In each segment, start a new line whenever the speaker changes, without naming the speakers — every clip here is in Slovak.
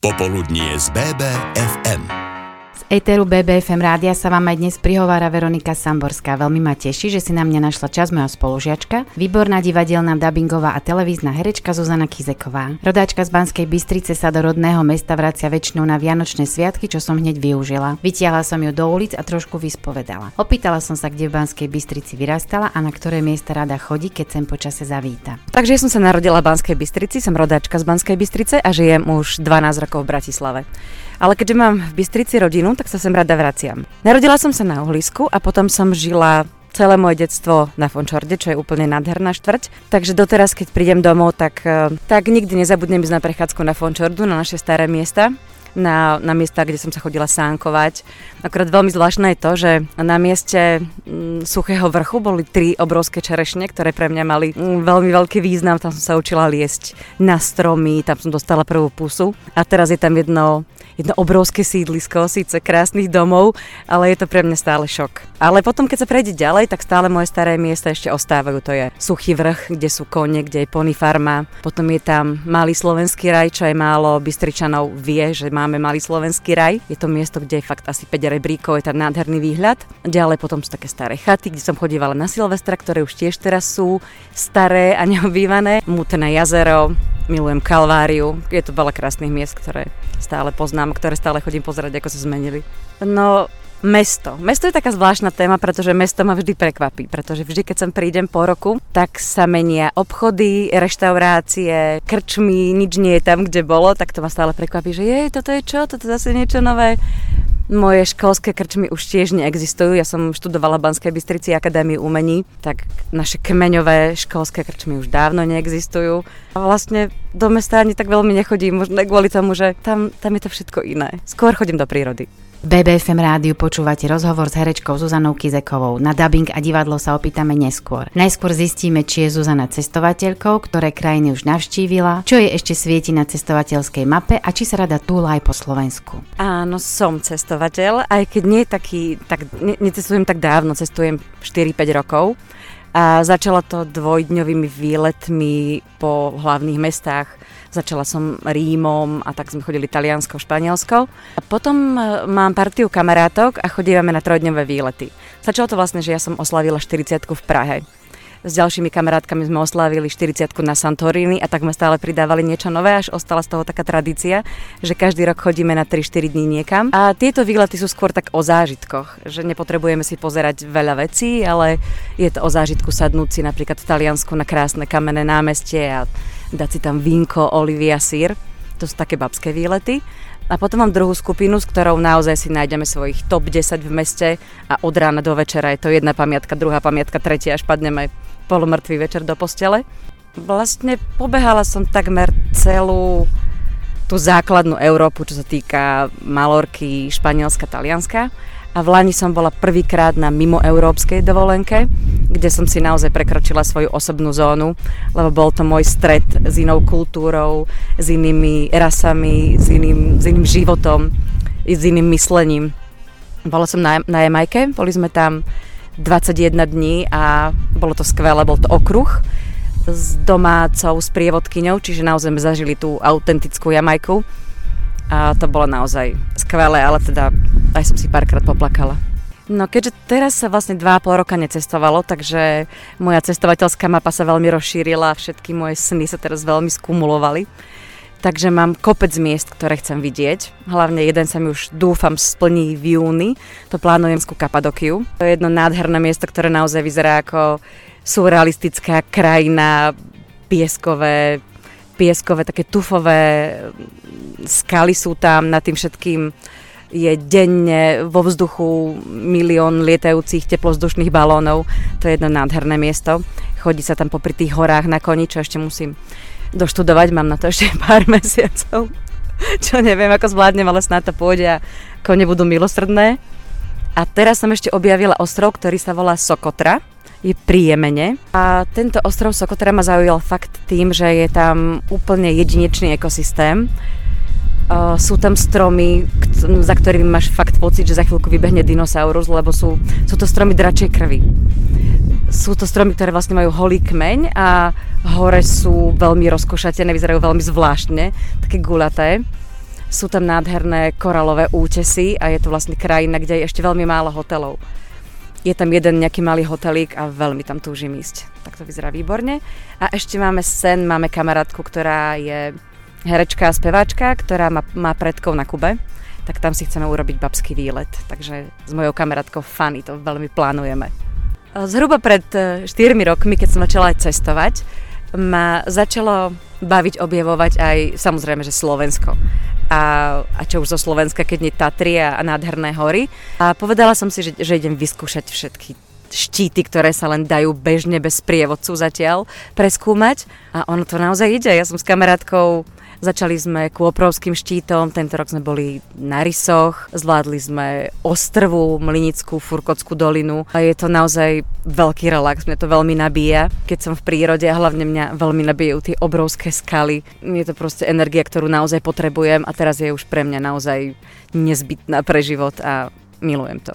Popoludnie z BBFM.
Eteru BBFM rádia sa vám aj dnes prihovára Veronika Samborská. Veľmi ma teší, že si na mňa našla čas moja spolužiačka, výborná divadelná, dubbingová a televízna herečka Zuzana Kizeková. Rodáčka z Banskej Bystrice sa do rodného mesta vracia väčšinou na Vianočné sviatky, čo som hneď využila. Vytiahla som ju do ulic a trošku vyspovedala. Opýtala som sa, kde v Banskej Bystrici vyrastala a na ktoré miesta rada chodí, keď sem počase zavíta.
Takže ja som sa narodila v Banskej Bystrici, som rodáčka z Banskej Bystrice a žijem už 12 rokov v Bratislave. Ale keďže mám v Bystrici rodinu, tak sa sem rada vraciam. Narodila som sa na uhlisku a potom som žila celé moje detstvo na Fončorde, čo je úplne nádherná štvrť. Takže doteraz, keď prídem domov, tak, eh, tak nikdy nezabudnem ísť na prechádzku na Fončordu, na naše staré miesta na, na miesta, kde som sa chodila sánkovať. Akorát veľmi zvláštne je to, že na mieste mm, suchého vrchu boli tri obrovské čerešne, ktoré pre mňa mali mm, veľmi veľký význam. Tam som sa učila liesť na stromy, tam som dostala prvú pusu. A teraz je tam jedno jedno obrovské sídlisko, síce krásnych domov, ale je to pre mňa stále šok. Ale potom, keď sa prejde ďalej, tak stále moje staré miesta ešte ostávajú. To je Suchý vrch, kde sú kone, kde je pony farma. Potom je tam Malý slovenský raj, čo aj málo Bystričanov vie, že máme Malý slovenský raj. Je to miesto, kde je fakt asi 5 rebríkov, je tam nádherný výhľad. Ďalej potom sú také staré chaty, kde som chodívala na Silvestra, ktoré už tiež teraz sú staré a neobývané. Mutné jazero, milujem Kalváriu. Je to veľa krásnych miest, ktoré stále poznám, ktoré stále chodím pozerať, ako sa zmenili. No, Mesto. Mesto je taká zvláštna téma, pretože mesto ma vždy prekvapí, pretože vždy, keď sem prídem po roku, tak sa menia obchody, reštaurácie, krčmy, nič nie je tam, kde bolo, tak to ma stále prekvapí, že jej, toto je čo, toto zase niečo nové. Moje školské krčmy už tiež neexistujú. Ja som študovala v Banskej Bystrici Akadémii umení, tak naše kmeňové školské krčmy už dávno neexistujú. A vlastne do mesta ani tak veľmi nechodím, možno kvôli tomu, že tam, tam je to všetko iné. Skôr chodím do prírody.
BBFM rádiu počúvate rozhovor s herečkou Zuzanou Kizekovou. Na dubbing a divadlo sa opýtame neskôr. Najskôr zistíme, či je Zuzana cestovateľkou, ktoré krajiny už navštívila, čo jej ešte svieti na cestovateľskej mape a či sa rada túla aj po Slovensku.
Áno, som cestovateľ, aj keď nie taký, tak ne, necestujem tak dávno, cestujem 4-5 rokov. A začala to dvojdňovými výletmi po hlavných mestách Začala som Rímom a tak sme chodili Taliansko, Španielsko. A potom e, mám partiu kamarátok a chodívame na trojdňové výlety. Začalo to vlastne, že ja som oslavila 40 v Prahe s ďalšími kamarátkami sme oslávili 40 na Santorini a tak sme stále pridávali niečo nové, až ostala z toho taká tradícia, že každý rok chodíme na 3-4 dní niekam. A tieto výlety sú skôr tak o zážitkoch, že nepotrebujeme si pozerať veľa vecí, ale je to o zážitku sadnúť si napríklad v Taliansku na krásne kamenné námestie a dať si tam vínko, olivia, sír. To sú také babské výlety. A potom mám druhú skupinu, s ktorou naozaj si nájdeme svojich top 10 v meste a od rána do večera je to jedna pamiatka, druhá pamiatka, tretia, až padneme polomrtvý večer do postele. Vlastne pobehala som takmer celú tú základnú Európu, čo sa týka Malorky, Španielska, Talianska a v Lani som bola prvýkrát na mimoeurópskej dovolenke, kde som si naozaj prekročila svoju osobnú zónu, lebo bol to môj stred s inou kultúrou, s inými rasami, s iným, s iným životom, s iným myslením. Bola som na, na Jamajke, boli sme tam 21 dní a bolo to skvelé, bol to okruh s domácou sprievodkyňou, čiže naozaj sme zažili tú autentickú Jamajku a to bolo naozaj skvelé, ale teda aj som si párkrát poplakala. No keďže teraz sa vlastne 2,5 roka necestovalo, takže moja cestovateľská mapa sa veľmi rozšírila a všetky moje sny sa teraz veľmi skumulovali. Takže mám kopec miest, ktoré chcem vidieť. Hlavne jeden sa mi už dúfam splní v júni. To plánujem skú Kapadokiu. To je jedno nádherné miesto, ktoré naozaj vyzerá ako surrealistická krajina, pieskové, pieskové, také tufové skaly sú tam, nad tým všetkým je denne vo vzduchu milión lietajúcich teplozdušných balónov. To je jedno nádherné miesto. Chodí sa tam popri tých horách na koni, čo ešte musím doštudovať. Mám na to ešte pár mesiacov, čo neviem, ako zvládnem, ale snáď to pôjde a kone budú milosrdné. A teraz som ešte objavila ostrov, ktorý sa volá Sokotra je pri. A tento ostrov Sokotra ma zaujal fakt tým, že je tam úplne jedinečný ekosystém. Uh, sú tam stromy, za ktorými máš fakt pocit, že za chvíľku vybehne dinosaurus, lebo sú, sú to stromy dračej krvi. Sú to stromy, ktoré vlastne majú holý kmeň a hore sú veľmi rozkošatené, vyzerajú veľmi zvláštne, také gulaté. Sú tam nádherné koralové útesy a je to vlastne krajina, kde je ešte veľmi málo hotelov. Je tam jeden nejaký malý hotelík a veľmi tam túžim ísť. Tak to vyzerá výborne. A ešte máme sen, máme kamarátku, ktorá je herečka a speváčka, ktorá má, má predkov na Kube tak tam si chceme urobiť babský výlet. Takže s mojou kamarátkou Fanny to veľmi plánujeme. Zhruba pred 4 e, rokmi, keď som začala aj cestovať, ma začalo baviť objavovať aj samozrejme, že Slovensko. A, a čo už zo Slovenska, keď nie Tatry a, nádherné hory. A povedala som si, že, že idem vyskúšať všetky štíty, ktoré sa len dajú bežne bez prievodcu zatiaľ preskúmať. A ono to naozaj ide. Ja som s kamarátkou Začali sme Kôprovským štítom, tento rok sme boli na Rysoch, zvládli sme Ostrvu, Mlinickú, Furkotskú dolinu a je to naozaj veľký relax, mňa to veľmi nabíja, keď som v prírode a hlavne mňa veľmi nabijajú tie obrovské skaly. Je to proste energia, ktorú naozaj potrebujem a teraz je už pre mňa naozaj nezbytná pre život a milujem to.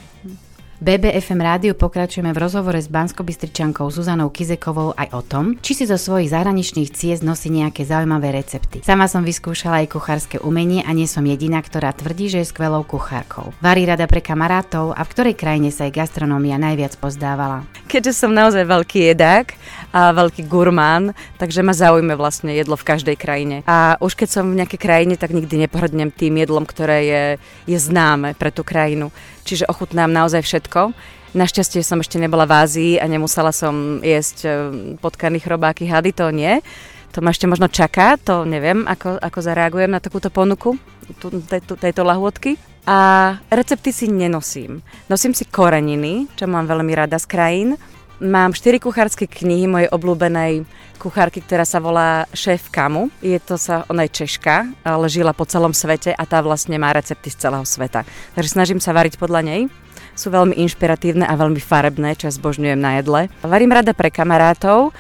BBFM rádiu pokračujeme v rozhovore s banskobystričankou Zuzanou Kizekovou aj o tom, či si zo svojich zahraničných ciest nosí nejaké zaujímavé recepty. Sama som vyskúšala aj kuchárske umenie a nie som jediná, ktorá tvrdí, že je skvelou kuchárkou. Varí rada pre kamarátov a v ktorej krajine sa jej gastronómia najviac pozdávala.
Keďže som naozaj veľký jedák a veľký gurmán, takže ma zaujíma vlastne jedlo v každej krajine. A už keď som v nejakej krajine, tak nikdy nepohrdnem tým jedlom, ktoré je, je známe pre tú krajinu čiže ochutnám naozaj všetko. Našťastie som ešte nebola v Ázii a nemusela som jesť e, potkaný chrobáky, hady, to nie. To ma ešte možno čaká, to neviem, ako, ako zareagujem na takúto ponuku tejto, tejto lahôdky. A recepty si nenosím. Nosím si koreniny, čo mám veľmi rada z krajín. Mám štyri kuchárske knihy mojej obľúbenej kuchárky, ktorá sa volá Šéf Kamu. Je to sa, ona je Češka, ale žila po celom svete a tá vlastne má recepty z celého sveta. Takže snažím sa variť podľa nej. Sú veľmi inšpiratívne a veľmi farebné, čo zbožňujem na jedle. Varím rada pre kamarátov,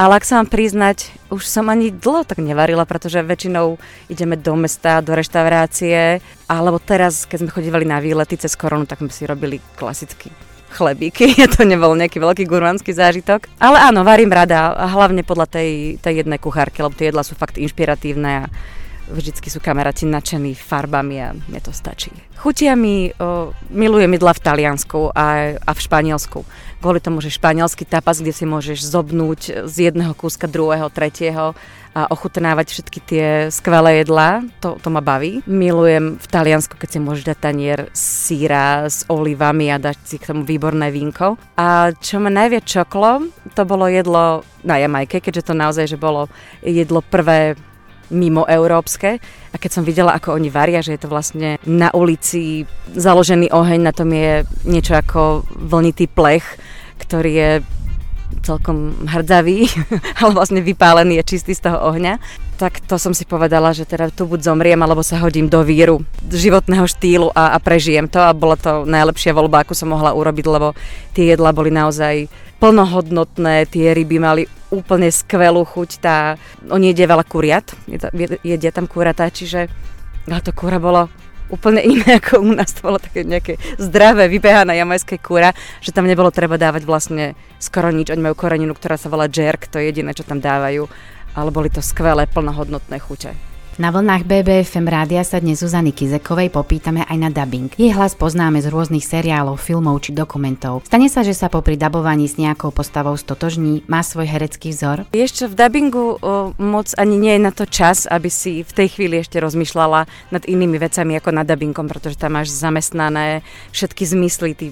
ale ak sa mám priznať, už som ani dlho tak nevarila, pretože väčšinou ideme do mesta, do reštaurácie, alebo teraz, keď sme chodívali na výlety cez koronu, tak sme si robili klasicky chlebíky, to nebol nejaký veľký gurmánsky zážitok. Ale áno, varím rada, hlavne podľa tej, tej jednej kuchárky, lebo tie jedla sú fakt inšpiratívne a vždycky sú kamaráti nadšení farbami a mne to stačí. Chutia mi, o, milujem jedla v Taliansku a, a v Španielsku. Kvôli tomu, že španielský tapas, kde si môžeš zobnúť z jedného kúska druhého, tretieho a ochutnávať všetky tie skvelé jedlá, to, to ma baví. Milujem v Taliansku, keď si môžeš dať tanier síra s olivami a dať si k tomu výborné vínko. A čo ma najviac čoklo, to bolo jedlo na Jamajke, keďže to naozaj že bolo jedlo prvé mimo európske. A keď som videla, ako oni varia, že je to vlastne na ulici založený oheň, na tom je niečo ako vlnitý plech, ktorý je celkom hrdzavý, ale vlastne vypálený je čistý z toho ohňa, tak to som si povedala, že teda tu buď zomriem, alebo sa hodím do víru životného štýlu a, a prežijem to a bola to najlepšia voľba, ako som mohla urobiť, lebo tie jedla boli naozaj plnohodnotné, tie ryby mali úplne skvelú chuť, tá, oni jedia veľa kuriat, jedia tam kuratá, čiže ale to kura bolo úplne iné ako u nás. To bolo také nejaké zdravé, vybehané jamajské kúra, že tam nebolo treba dávať vlastne skoro nič. Oni majú koreninu, ktorá sa volá jerk, to je jediné, čo tam dávajú. Ale boli to skvelé, plnohodnotné chute.
Na vlnách BBFM rádia sa dnes Zuzany Kizekovej popýtame aj na dubbing. Jej hlas poznáme z rôznych seriálov, filmov či dokumentov. Stane sa, že sa popri dabovaní s nejakou postavou stotožní, má svoj herecký vzor?
Ešte v dubbingu o, moc ani nie je na to čas, aby si v tej chvíli ešte rozmýšľala nad inými vecami ako nad dubbingom, pretože tam máš zamestnané všetky zmysly, ty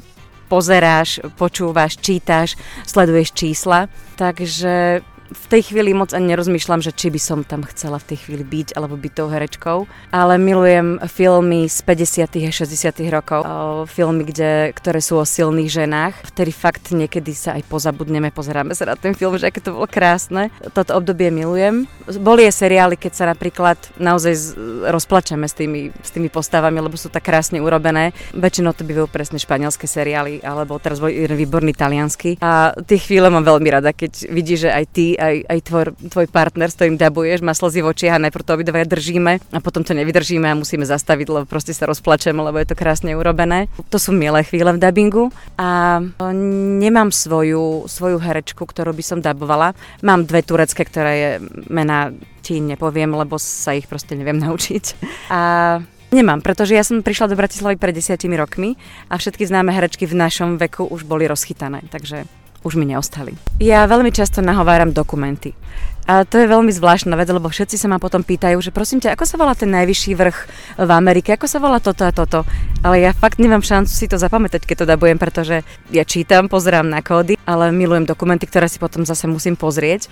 pozeráš, počúvaš, čítaš, sleduješ čísla. Takže v tej chvíli moc ani nerozmýšľam, že či by som tam chcela v tej chvíli byť alebo byť tou herečkou, ale milujem filmy z 50. a 60. rokov, filmy, kde, ktoré sú o silných ženách, vtedy fakt niekedy sa aj pozabudneme, pozeráme sa na ten film, že aké to bolo krásne. Toto obdobie milujem. Boli aj seriály, keď sa napríklad naozaj rozplačeme s tými, s tými postavami, lebo sú tak krásne urobené. Väčšinou to bývajú presne španielské seriály, alebo teraz bol výborný taliansky. A tie chvíle mám veľmi rada, keď vidíš, že aj ty aj, aj tvoj, tvoj partner, s ktorým dabuješ, má slzy v očiach a najprv to obidvaja držíme a potom to nevydržíme a musíme zastaviť, lebo proste sa rozplačeme, lebo je to krásne urobené. To sú milé chvíle v dabingu a nemám svoju, svoju herečku, ktorú by som dabovala. Mám dve turecké, ktoré je mená ti nepoviem, lebo sa ich proste neviem naučiť. A Nemám, pretože ja som prišla do Bratislavy pred desiatimi rokmi a všetky známe herečky v našom veku už boli rozchytané, takže už mi neostali. Ja veľmi často nahováram dokumenty. A to je veľmi zvláštna vec, lebo všetci sa ma potom pýtajú, že prosím ťa, ako sa volá ten najvyšší vrch v Amerike, ako sa volá toto a toto. Ale ja fakt nemám šancu si to zapamätať, keď to dabujem, pretože ja čítam, pozerám na kódy, ale milujem dokumenty, ktoré si potom zase musím pozrieť.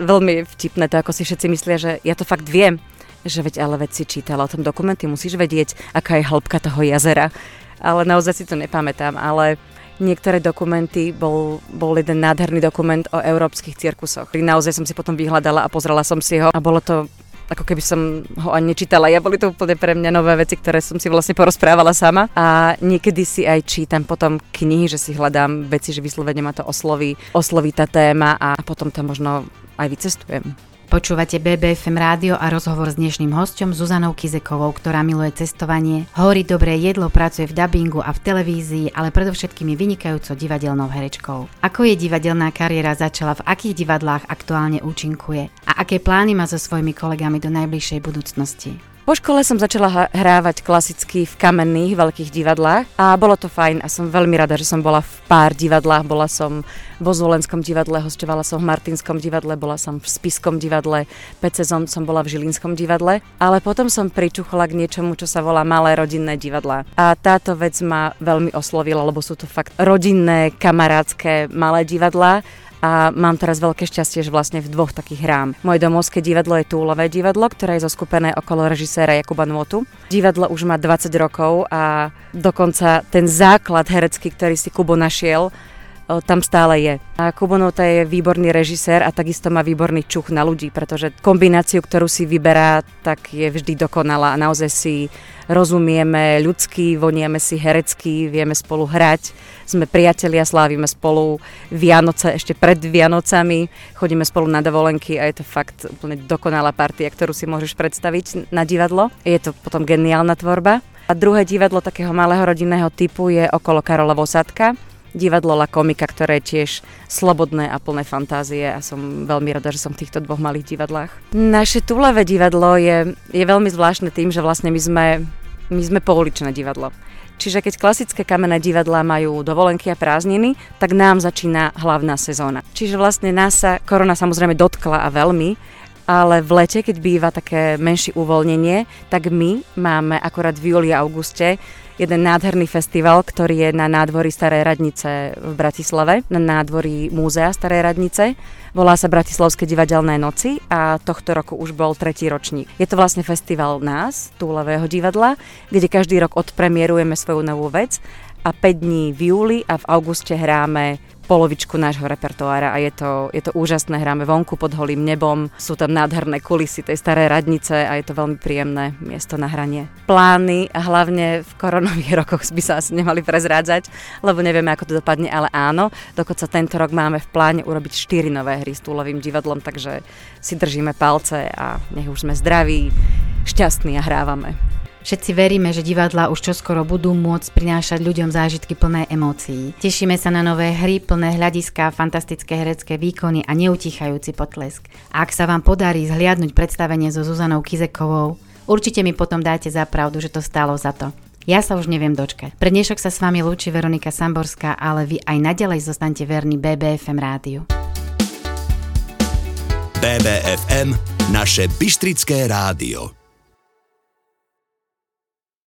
Veľmi vtipné to, ako si všetci myslia, že ja to fakt viem že veď ale veď si čítala o tom dokumenty, musíš vedieť, aká je hĺbka toho jazera. Ale naozaj si to nepamätám, ale niektoré dokumenty, bol, bol jeden nádherný dokument o európskych cirkusoch. Naozaj som si potom vyhľadala a pozrela som si ho a bolo to ako keby som ho ani nečítala. Ja boli to úplne pre mňa nové veci, ktoré som si vlastne porozprávala sama. A niekedy si aj čítam potom knihy, že si hľadám veci, že vyslovene ma to osloví, osloví tá téma a potom tam možno aj vycestujem.
Počúvate BBFM rádio a rozhovor s dnešným hostom Zuzanou Kizekovou, ktorá miluje cestovanie, hovorí dobré jedlo, pracuje v dabingu a v televízii, ale predovšetkým je vynikajúco divadelnou herečkou. Ako je divadelná kariéra začala, v akých divadlách aktuálne účinkuje a aké plány má so svojimi kolegami do najbližšej budúcnosti?
Po škole som začala hrávať klasicky v kamenných veľkých divadlách a bolo to fajn a som veľmi rada, že som bola v pár divadlách. Bola som vo Zvolenskom divadle, hostovala som v Martinskom divadle, bola som v Spiskom divadle, 5 sezón som bola v Žilinskom divadle, ale potom som pričuchla k niečomu, čo sa volá Malé rodinné divadla. A táto vec ma veľmi oslovila, lebo sú to fakt rodinné, kamarátske malé divadlá a mám teraz veľké šťastie, že vlastne v dvoch takých hrám. Moje domovské divadlo je Túlové divadlo, ktoré je zoskupené okolo režiséra Jakuba Nvotu. Divadlo už má 20 rokov a dokonca ten základ herecký, ktorý si Kubo našiel, tam stále je. A Kubo Nota je výborný režisér a takisto má výborný čuch na ľudí, pretože kombináciu, ktorú si vyberá, tak je vždy dokonalá a naozaj si rozumieme ľudský, vonieme si herecky, vieme spolu hrať, sme priatelia, slávime spolu Vianoce ešte pred Vianocami, chodíme spolu na dovolenky a je to fakt úplne dokonalá partia, ktorú si môžeš predstaviť na divadlo. Je to potom geniálna tvorba. A druhé divadlo takého malého rodinného typu je okolo Karola Vosadka, divadlo La Komika, ktoré je tiež slobodné a plné fantázie a som veľmi rada, že som v týchto dvoch malých divadlách. Naše Túlavé divadlo je, je veľmi zvláštne tým, že vlastne my sme, my sme pouličné divadlo. Čiže keď klasické kamenné divadlá majú dovolenky a prázdniny, tak nám začína hlavná sezóna. Čiže vlastne nás sa korona samozrejme dotkla a veľmi, ale v lete, keď býva také menšie uvoľnenie, tak my máme akorát v júli a auguste jeden nádherný festival, ktorý je na nádvorí Starej radnice v Bratislave, na nádvorí Múzea Starej radnice. Volá sa Bratislavské divadelné noci a tohto roku už bol tretí ročník. Je to vlastne festival nás, Túlavého divadla, kde každý rok odpremierujeme svoju novú vec a 5 dní v júli a v auguste hráme polovičku nášho repertoára a je to, je to úžasné. Hráme vonku pod holým nebom, sú tam nádherné kulisy tej starej radnice a je to veľmi príjemné miesto na hranie. Plány hlavne v koronových rokoch by sa asi nemali prezrádzať, lebo nevieme, ako to dopadne, ale áno, dokonca tento rok máme v pláne urobiť 4 nové hry s túlovým divadlom, takže si držíme palce a nech už sme zdraví, šťastní a hrávame.
Všetci veríme, že divadla už čoskoro budú môcť prinášať ľuďom zážitky plné emócií. Tešíme sa na nové hry, plné hľadiska, fantastické herecké výkony a neutichajúci potlesk. A ak sa vám podarí zhliadnúť predstavenie so Zuzanou Kizekovou, určite mi potom dáte za pravdu, že to stálo za to. Ja sa už neviem dočkať. Pre dnešok sa s vami lúči Veronika Samborská, ale vy aj naďalej zostanete verní BBFM rádiu.
BBFM, naše Bystrické rádio.